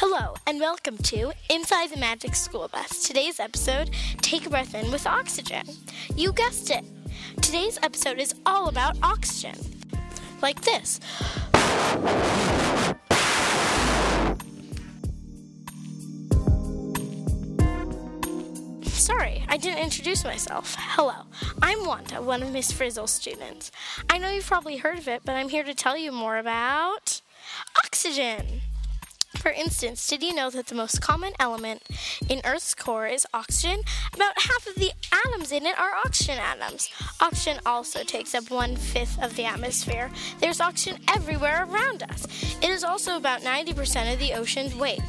Hello, and welcome to Inside the Magic School Bus. Today's episode Take a Breath In with Oxygen. You guessed it. Today's episode is all about oxygen. Like this. Sorry, I didn't introduce myself. Hello, I'm Wanda, one of Miss Frizzle's students. I know you've probably heard of it, but I'm here to tell you more about oxygen. For instance, did you know that the most common element in Earth's core is oxygen? About half of the atoms in it are oxygen atoms. Oxygen also takes up one fifth of the atmosphere. There's oxygen everywhere around us. It is also about 90% of the ocean's weight.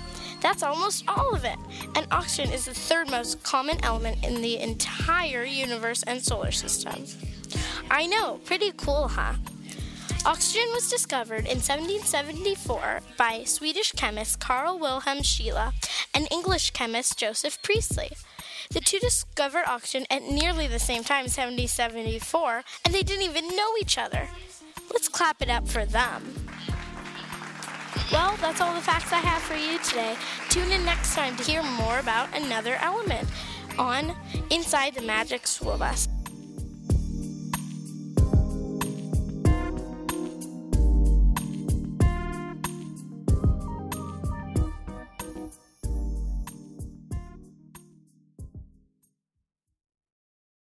That's almost all of it. And oxygen is the third most common element in the entire universe and solar system. I know, pretty cool, huh? Oxygen was discovered in 1774 by Swedish chemist Carl Wilhelm Scheele and English chemist Joseph Priestley. The two discovered oxygen at nearly the same time, 1774, and they didn't even know each other. Let's clap it up for them. Well, that's all the facts I have for you today. Tune in next time to hear more about another element on Inside the Magic School Bus.